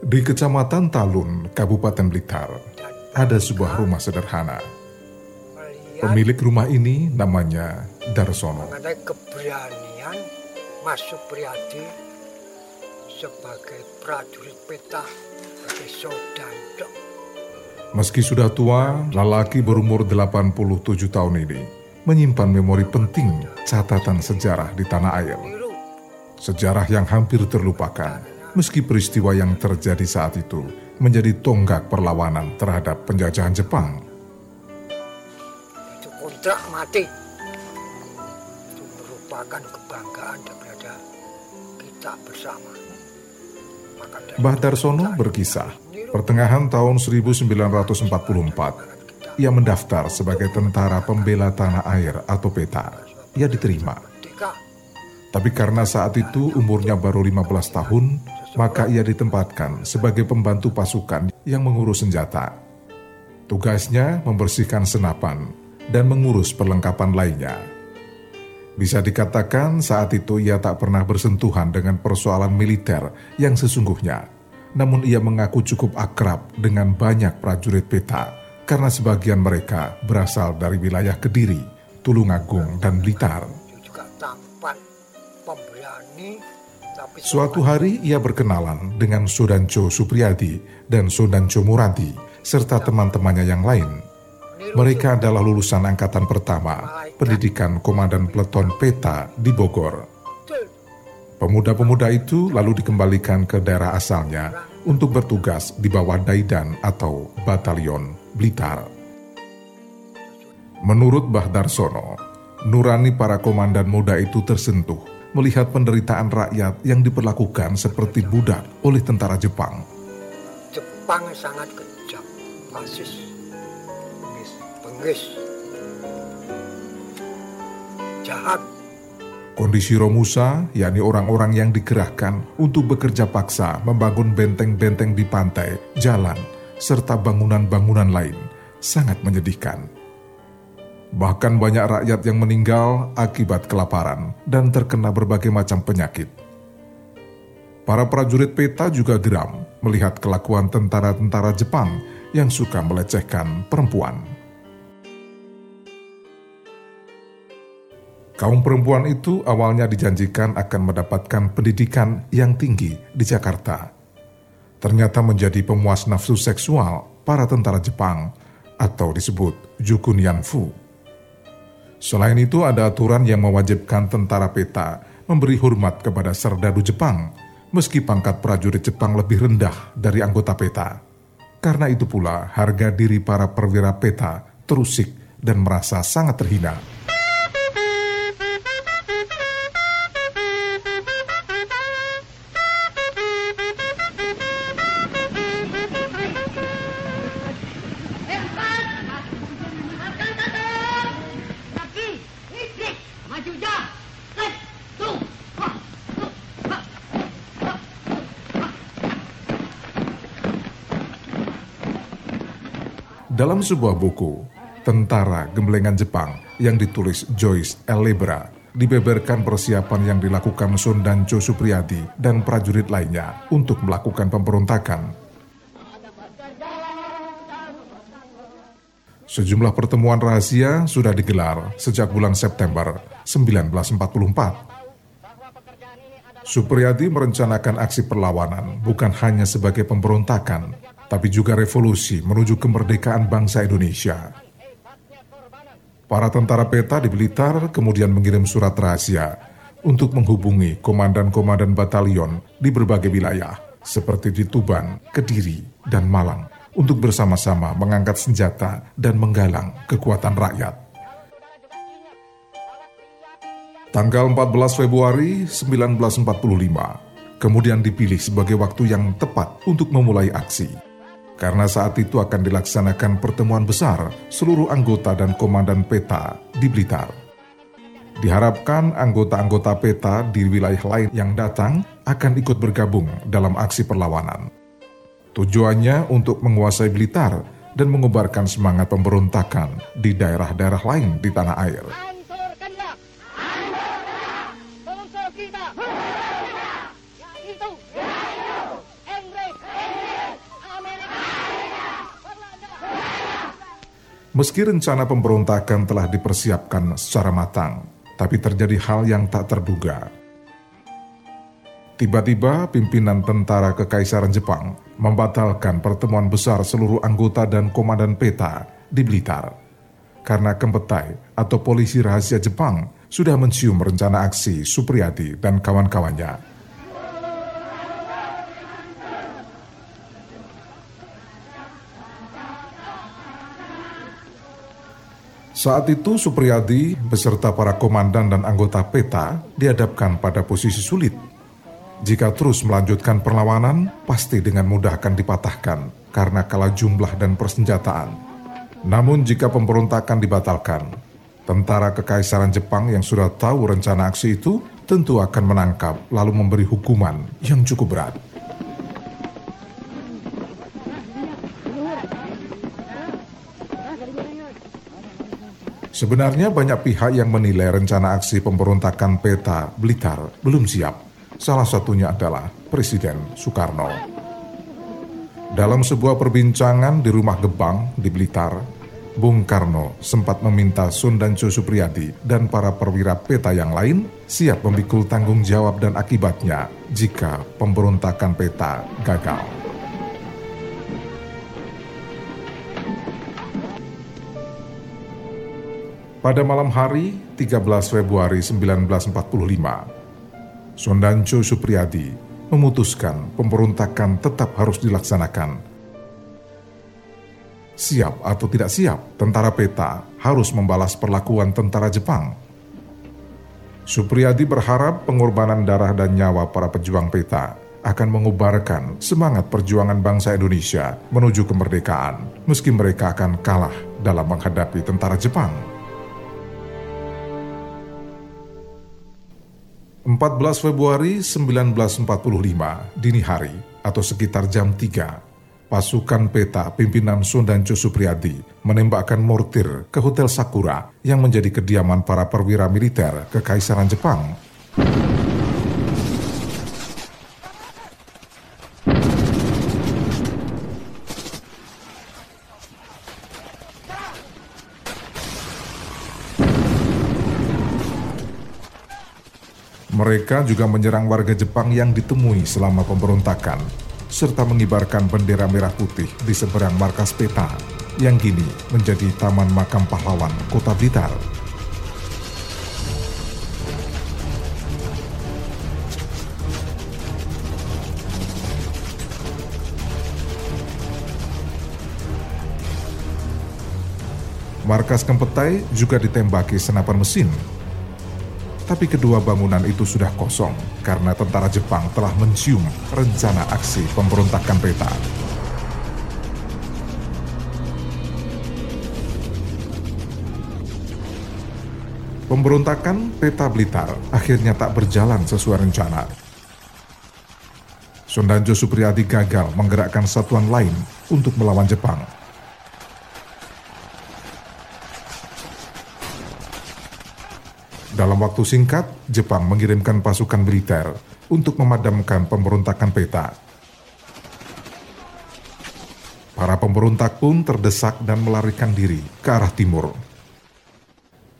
Di Kecamatan Talun, Kabupaten Blitar, ada sebuah rumah sederhana. Pemilik rumah ini namanya Darsono. mengenai keberanian Mas Supriyadi sebagai prajurit peta sebagai Sodanto. Meski sudah tua, lelaki berumur 87 tahun ini menyimpan memori penting catatan sejarah di tanah air. Sejarah yang hampir terlupakan, meski peristiwa yang terjadi saat itu menjadi tonggak perlawanan terhadap penjajahan Jepang. itu kontrak mati. Itu merupakan kebanggaan daripada kita bersama. Maka dari Mbah itu Darsono kita berkisah, pertengahan tahun 1944, ia mendaftar sebagai tentara pembela tanah air atau PETA. Ia diterima. Tapi karena saat itu umurnya baru 15 tahun, maka ia ditempatkan sebagai pembantu pasukan yang mengurus senjata. Tugasnya membersihkan senapan dan mengurus perlengkapan lainnya. Bisa dikatakan saat itu ia tak pernah bersentuhan dengan persoalan militer yang sesungguhnya. Namun ia mengaku cukup akrab dengan banyak prajurit peta karena sebagian mereka berasal dari wilayah Kediri, Tulungagung, dan Blitar. Juga tampan, pemberani, Suatu hari ia berkenalan dengan Sodanco Supriyadi dan Sodanco Muradi serta teman-temannya yang lain. Mereka adalah lulusan angkatan pertama pendidikan Komandan Peleton Peta di Bogor. Pemuda-pemuda itu lalu dikembalikan ke daerah asalnya untuk bertugas di bawah Daidan atau Batalion Blitar. Menurut Mbah Darsono, nurani para komandan muda itu tersentuh melihat penderitaan rakyat yang diperlakukan seperti budak oleh tentara Jepang. Jepang sangat kejam, fasis, bengis, bengis, jahat, Kondisi Romusa, yakni orang-orang yang dikerahkan untuk bekerja paksa membangun benteng-benteng di pantai, jalan, serta bangunan-bangunan lain, sangat menyedihkan. Bahkan banyak rakyat yang meninggal akibat kelaparan dan terkena berbagai macam penyakit. Para prajurit peta juga geram melihat kelakuan tentara-tentara Jepang yang suka melecehkan perempuan. Kaum perempuan itu awalnya dijanjikan akan mendapatkan pendidikan yang tinggi di Jakarta. Ternyata menjadi pemuas nafsu seksual para tentara Jepang atau disebut Jukunyanfu. Selain itu ada aturan yang mewajibkan tentara peta memberi hormat kepada serdadu Jepang meski pangkat prajurit Jepang lebih rendah dari anggota peta. Karena itu pula harga diri para perwira peta terusik dan merasa sangat terhina. Dalam sebuah buku, Tentara Gemblengan Jepang yang ditulis Joyce L. Lebra, dibeberkan persiapan yang dilakukan Sundancho Supriyadi dan prajurit lainnya untuk melakukan pemberontakan. Sejumlah pertemuan rahasia sudah digelar sejak bulan September 1944. Supriyadi merencanakan aksi perlawanan bukan hanya sebagai pemberontakan, tapi juga revolusi menuju kemerdekaan bangsa Indonesia. Para tentara peta di Blitar kemudian mengirim surat rahasia untuk menghubungi komandan-komandan batalion di berbagai wilayah, seperti di Tuban, Kediri, dan Malang, untuk bersama-sama mengangkat senjata dan menggalang kekuatan rakyat. Tanggal 14 Februari 1945 kemudian dipilih sebagai waktu yang tepat untuk memulai aksi. Karena saat itu akan dilaksanakan pertemuan besar seluruh anggota dan komandan peta di Blitar. Diharapkan anggota-anggota peta di wilayah lain yang datang akan ikut bergabung dalam aksi perlawanan. Tujuannya untuk menguasai Blitar dan mengobarkan semangat pemberontakan di daerah-daerah lain di tanah air. Meski rencana pemberontakan telah dipersiapkan secara matang, tapi terjadi hal yang tak terduga. Tiba-tiba pimpinan tentara Kekaisaran Jepang membatalkan pertemuan besar seluruh anggota dan komandan peta di Blitar. Karena Kempetai atau polisi rahasia Jepang sudah mencium rencana aksi Supriyadi dan kawan-kawannya. Saat itu Supriyadi beserta para komandan dan anggota PETA dihadapkan pada posisi sulit. Jika terus melanjutkan perlawanan, pasti dengan mudah akan dipatahkan karena kalah jumlah dan persenjataan. Namun jika pemberontakan dibatalkan, tentara kekaisaran Jepang yang sudah tahu rencana aksi itu tentu akan menangkap lalu memberi hukuman yang cukup berat. Sebenarnya banyak pihak yang menilai rencana aksi pemberontakan peta Blitar belum siap. Salah satunya adalah Presiden Soekarno. Dalam sebuah perbincangan di rumah Gebang di Blitar, Bung Karno sempat meminta Sundanco Supriyadi dan para perwira peta yang lain siap memikul tanggung jawab dan akibatnya jika pemberontakan peta gagal. Pada malam hari 13 Februari 1945, Sondanco Supriyadi memutuskan pemberontakan tetap harus dilaksanakan. Siap atau tidak siap, tentara peta harus membalas perlakuan tentara Jepang. Supriyadi berharap pengorbanan darah dan nyawa para pejuang peta akan mengubarkan semangat perjuangan bangsa Indonesia menuju kemerdekaan, meski mereka akan kalah dalam menghadapi tentara Jepang. 14 Februari 1945 dini hari atau sekitar jam 3, pasukan peta pimpinan Sundanco Supriyadi menembakkan mortir ke Hotel Sakura yang menjadi kediaman para perwira militer Kekaisaran Jepang. Mereka juga menyerang warga Jepang yang ditemui selama pemberontakan, serta mengibarkan bendera merah putih di seberang markas peta yang kini menjadi Taman Makam Pahlawan Kota Blitar. Markas Kempetai juga ditembaki senapan mesin tapi kedua bangunan itu sudah kosong karena tentara Jepang telah mencium rencana aksi pemberontakan peta. Pemberontakan peta Blitar akhirnya tak berjalan sesuai rencana. Sondanjo Supriyadi gagal menggerakkan satuan lain untuk melawan Jepang Dalam waktu singkat, Jepang mengirimkan pasukan militer untuk memadamkan pemberontakan peta. Para pemberontak pun terdesak dan melarikan diri ke arah timur.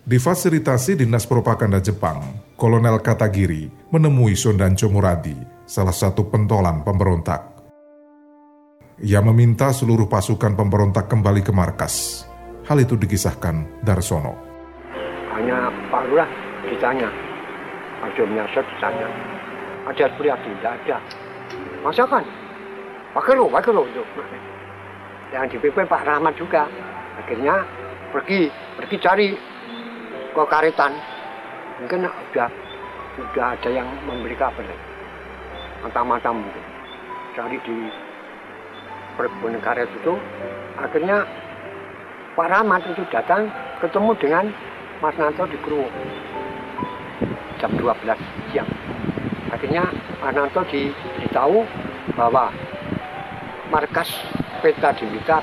Difasilitasi Dinas Propaganda Jepang, Kolonel Katagiri menemui Sondancho Muradi, salah satu pentolan pemberontak. Ia meminta seluruh pasukan pemberontak kembali ke markas. Hal itu dikisahkan Darsono. Hanya Pak Lurah ditanya. Ada menyasar ditanya. Ada Priadi tidak ada. Masakan pakai lo pakai lo itu yang dipimpin Pak Rahmat juga. Akhirnya pergi pergi cari ke karetan mungkin sudah sudah ada yang memberi kabar. Mata-mata mungkin cari di perkebunan karet itu. Akhirnya Pak Rahmat itu datang ketemu dengan Mas Nanto di Kruwo jam 12 siang. Akhirnya Ananto diberitahu bahwa markas peta di Blitar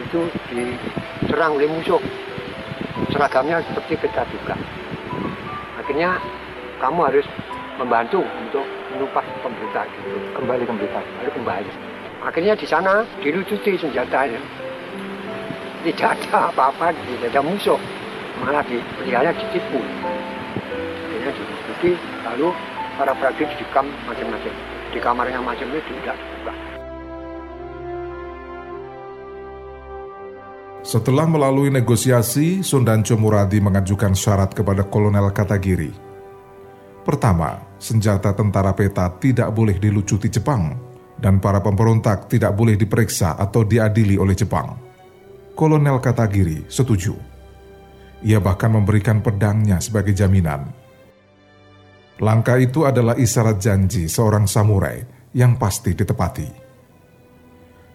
itu diserang oleh musuh. Seragamnya seperti peta juga. Akhirnya kamu harus membantu untuk menumpas pemerintah itu. Kembali ke Blitar? Harus kembali. Akhirnya di sana dilucuti senjatanya. tidak ada apa-apa, tidak ada musuh. Malah dipelihara ditipu. Diikuti, lalu para prajurit dikam masing-masing. Di kamarnya masing-masing tidak buka. Setelah melalui negosiasi, Sundancho Muradi mengajukan syarat kepada Kolonel Katagiri. Pertama, senjata tentara peta tidak boleh dilucuti Jepang, dan para pemberontak tidak boleh diperiksa atau diadili oleh Jepang. Kolonel Katagiri setuju. Ia bahkan memberikan pedangnya sebagai jaminan. Langkah itu adalah isyarat janji seorang samurai yang pasti ditepati.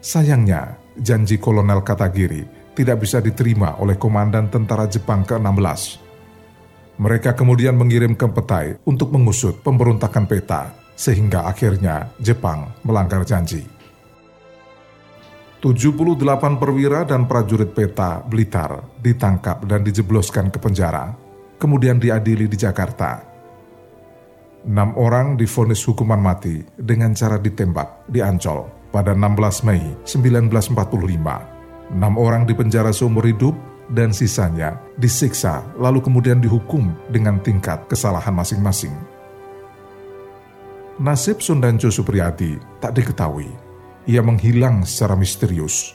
Sayangnya, janji Kolonel Katagiri tidak bisa diterima oleh Komandan Tentara Jepang ke-16. Mereka kemudian mengirimkan petai untuk mengusut pemberontakan peta, sehingga akhirnya Jepang melanggar janji. 78 perwira dan prajurit peta Blitar ditangkap dan dijebloskan ke penjara, kemudian diadili di Jakarta. Enam orang difonis hukuman mati dengan cara ditembak di Ancol pada 16 Mei 1945 Enam orang dipenjara seumur hidup dan sisanya disiksa lalu kemudian dihukum dengan tingkat kesalahan masing-masing. Nasib Sundanjo Supriyadi tak diketahui. Ia menghilang secara misterius.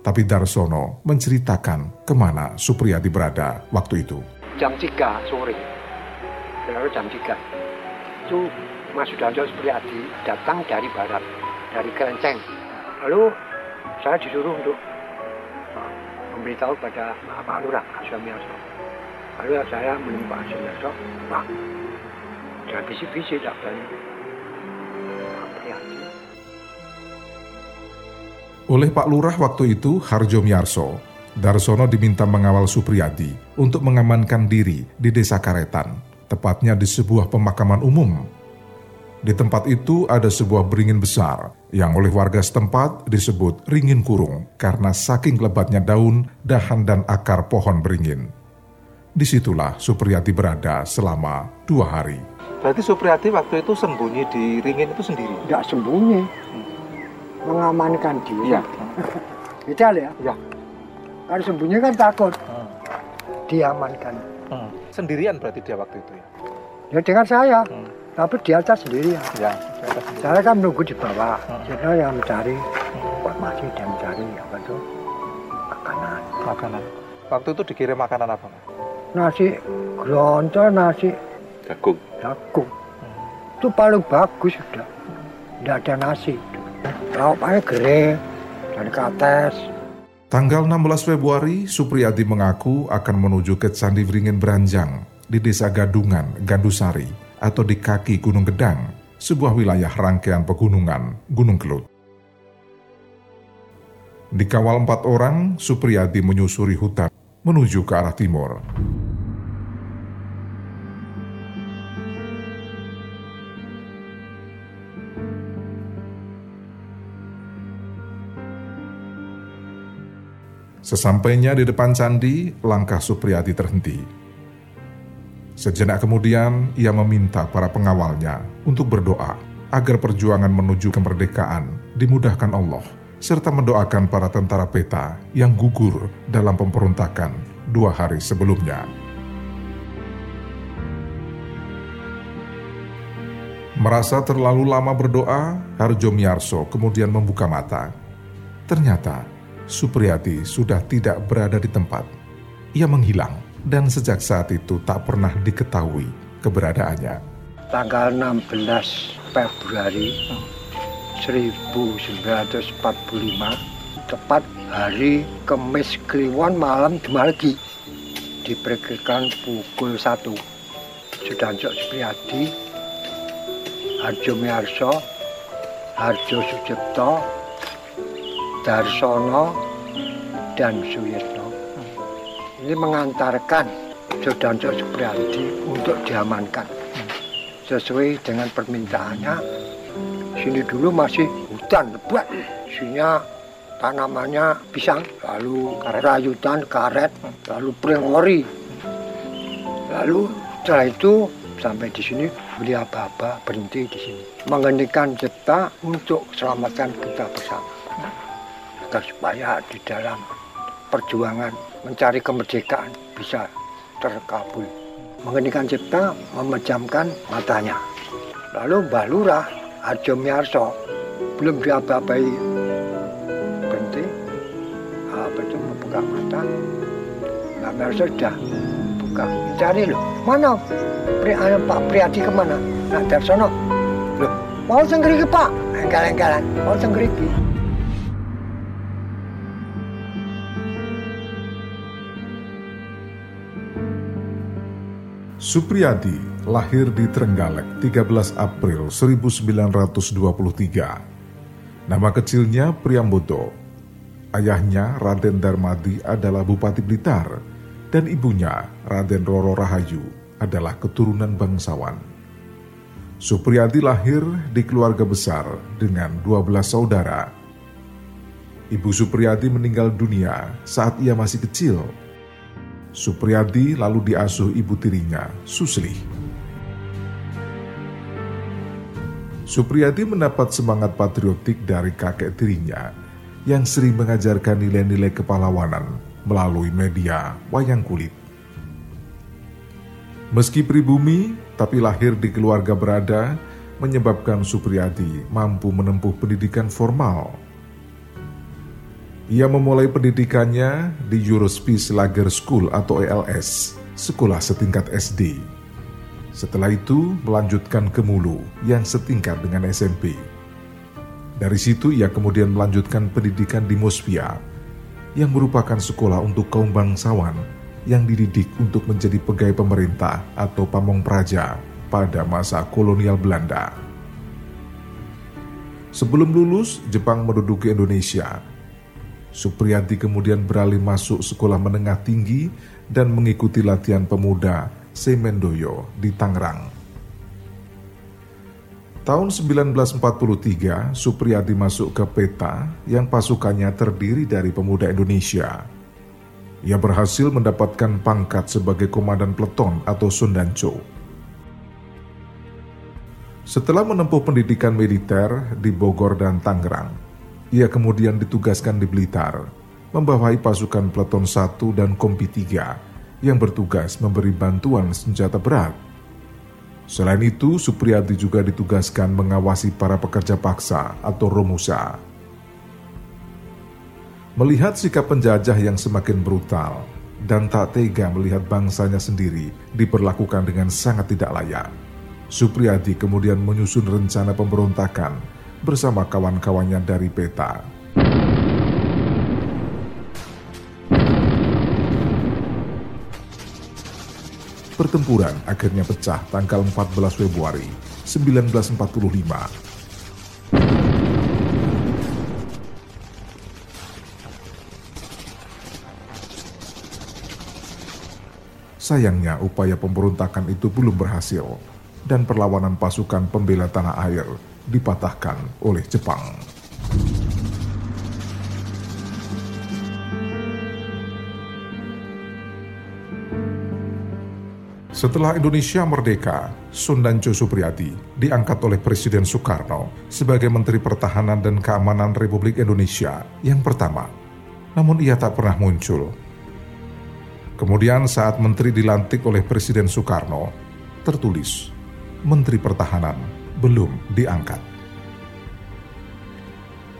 Tapi Darsono menceritakan ke mana Supriyadi berada waktu itu. Jam 3 sore, jam 3, itu Mas Sudanjo Supriyadi datang dari barat, dari Kerenceng. Lalu saya disuruh untuk memberitahu pada Pak Lurah Suamiarso. Lalu saya menemui Pak Suamiarso, Pak, jangan bisik-bisik tak berani. Oleh Pak Lurah waktu itu, Harjo Miarso, Darsono diminta mengawal Supriyadi untuk mengamankan diri di desa Karetan, tepatnya di sebuah pemakaman umum di tempat itu ada sebuah beringin besar yang oleh warga setempat disebut ringin kurung karena saking lebatnya daun, dahan, dan akar pohon beringin. Di situlah Supriyati berada selama dua hari. Berarti Supriyati waktu itu sembunyi di ringin itu sendiri? Tidak sembunyi, mengamankan diri. Iya. Beda ya? Iya. Kalau sembunyi kan takut, Hmm. diamankan. Hmm. Sendirian berarti dia waktu itu ya? Ya dengan saya, Hmm. tapi di atas sendiri ya. Ya, di atas sendiri. Saya kan menunggu di bawah. Hmm. Saya yang mencari, buat masih dan mencari apa tuh makanan. Makanan. Waktu itu dikirim makanan apa? Nasi gelontor, nasi Jagung. jagung. Itu paling bagus sudah. Tidak ada nasi. Lauknya gere dan kates. Tanggal 16 Februari, Supriyadi mengaku akan menuju ke Candi Beringin Beranjang di Desa Gadungan, Gandusari, atau di kaki Gunung Gedang, sebuah wilayah rangkaian pegunungan Gunung Kelut. Dikawal empat orang, Supriyadi menyusuri hutan menuju ke arah timur. Sesampainya di depan candi, langkah Supriyadi terhenti. Sejenak kemudian, ia meminta para pengawalnya untuk berdoa agar perjuangan menuju kemerdekaan dimudahkan Allah, serta mendoakan para tentara peta yang gugur dalam pemberontakan dua hari sebelumnya. Merasa terlalu lama berdoa, Harjo Miarso kemudian membuka mata. Ternyata Supriyati sudah tidak berada di tempat. Ia menghilang dan sejak saat itu tak pernah diketahui keberadaannya. Tanggal 16 Februari 1945, tepat hari Kemis Kliwon malam Demalgi, diperkirakan pukul 1. Sudanjo Supriyadi, Harjo Miarso, Harjo Sucipto, Darsono, dan Suyitno. Ini mengantarkan Sudanjo Supriyadi untuk diamankan. Sesuai dengan permintaannya, sini dulu masih hutan lebat. Sininya tanamannya pisang, lalu rayutan, karet, lalu prengori. Lalu setelah itu sampai di sini beli apa-apa berhenti di sini. Menghentikan jeta untuk selamatkan kita bersama. Agar supaya di dalam perjuangan mencari kemerdekaan bisa terkabul. Menghentikan cipta, memejamkan matanya. Lalu Mbah Lurah, Arjo Miarso, belum diapa-apai berhenti, apa itu membuka mata, Mbak Miarso sudah buka, cari loh, mana Pri, anu, Pak Priyadi ke mana? Nak Darsono, loh, mau senggeriki Pak, enggal-enggalan, mau senggeriki. Supriyadi lahir di Trenggalek 13 April 1923. Nama kecilnya Priambodo. Ayahnya Raden Darmadi adalah Bupati Blitar dan ibunya Raden Roro Rahayu adalah keturunan bangsawan. Supriyadi lahir di keluarga besar dengan 12 saudara. Ibu Supriyadi meninggal dunia saat ia masih kecil Supriyadi lalu diasuh ibu tirinya, Susli. Supriyadi mendapat semangat patriotik dari kakek tirinya yang sering mengajarkan nilai-nilai kepahlawanan melalui media wayang kulit. Meski pribumi, tapi lahir di keluarga berada menyebabkan Supriyadi mampu menempuh pendidikan formal ia memulai pendidikannya di Europees Lager School atau ELS, sekolah setingkat SD. Setelah itu melanjutkan ke Mulu yang setingkat dengan SMP. Dari situ ia kemudian melanjutkan pendidikan di Mospia, yang merupakan sekolah untuk kaum bangsawan yang dididik untuk menjadi pegawai pemerintah atau pamong praja pada masa kolonial Belanda. Sebelum lulus, Jepang menduduki Indonesia Supriyadi kemudian beralih masuk sekolah menengah tinggi dan mengikuti latihan pemuda Semendoyo di Tangerang. Tahun 1943, Supriyadi masuk ke PETA yang pasukannya terdiri dari pemuda Indonesia. Ia berhasil mendapatkan pangkat sebagai komandan peleton atau Sundancho. Setelah menempuh pendidikan militer di Bogor dan Tangerang, ia kemudian ditugaskan di Blitar, membawahi pasukan Peleton 1 dan Kompi 3 yang bertugas memberi bantuan senjata berat. Selain itu, Supriyadi juga ditugaskan mengawasi para pekerja paksa atau romusa. Melihat sikap penjajah yang semakin brutal dan tak tega melihat bangsanya sendiri diperlakukan dengan sangat tidak layak, Supriyadi kemudian menyusun rencana pemberontakan bersama kawan-kawannya dari peta. Pertempuran akhirnya pecah tanggal 14 Februari 1945 Sayangnya upaya pemberontakan itu belum berhasil dan perlawanan pasukan pembela tanah air dipatahkan oleh Jepang. Setelah Indonesia merdeka, Sundanjo Supriyadi diangkat oleh Presiden Soekarno sebagai Menteri Pertahanan dan Keamanan Republik Indonesia yang pertama. Namun ia tak pernah muncul. Kemudian saat menteri dilantik oleh Presiden Soekarno, tertulis Menteri Pertahanan belum diangkat.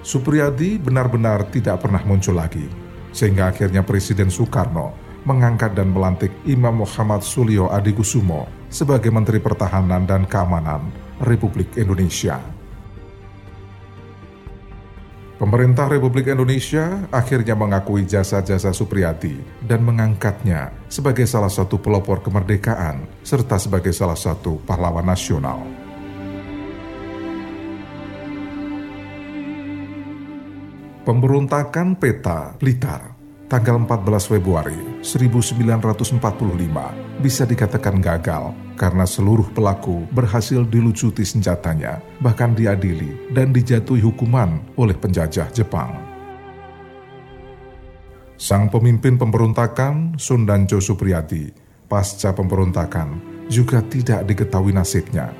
Supriyadi benar-benar tidak pernah muncul lagi, sehingga akhirnya Presiden Soekarno mengangkat dan melantik Imam Muhammad Sulio Adikusumo sebagai Menteri Pertahanan dan Keamanan Republik Indonesia. Pemerintah Republik Indonesia akhirnya mengakui jasa-jasa Supriyadi dan mengangkatnya sebagai salah satu pelopor kemerdekaan serta sebagai salah satu pahlawan nasional. Pemberontakan Peta Blitar tanggal 14 Februari 1945 bisa dikatakan gagal karena seluruh pelaku berhasil dilucuti senjatanya, bahkan diadili dan dijatuhi hukuman oleh penjajah Jepang. Sang pemimpin pemberontakan Sundanjo Supriyadi pasca pemberontakan juga tidak diketahui nasibnya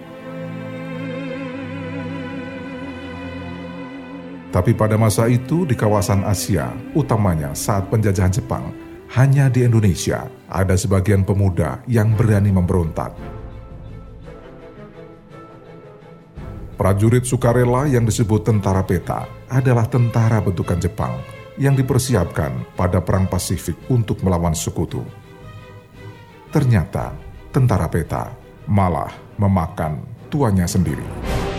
Tapi pada masa itu di kawasan Asia, utamanya saat penjajahan Jepang, hanya di Indonesia ada sebagian pemuda yang berani memberontak. Prajurit sukarela yang disebut tentara peta adalah tentara bentukan Jepang yang dipersiapkan pada Perang Pasifik untuk melawan sekutu. Ternyata tentara peta malah memakan tuannya sendiri.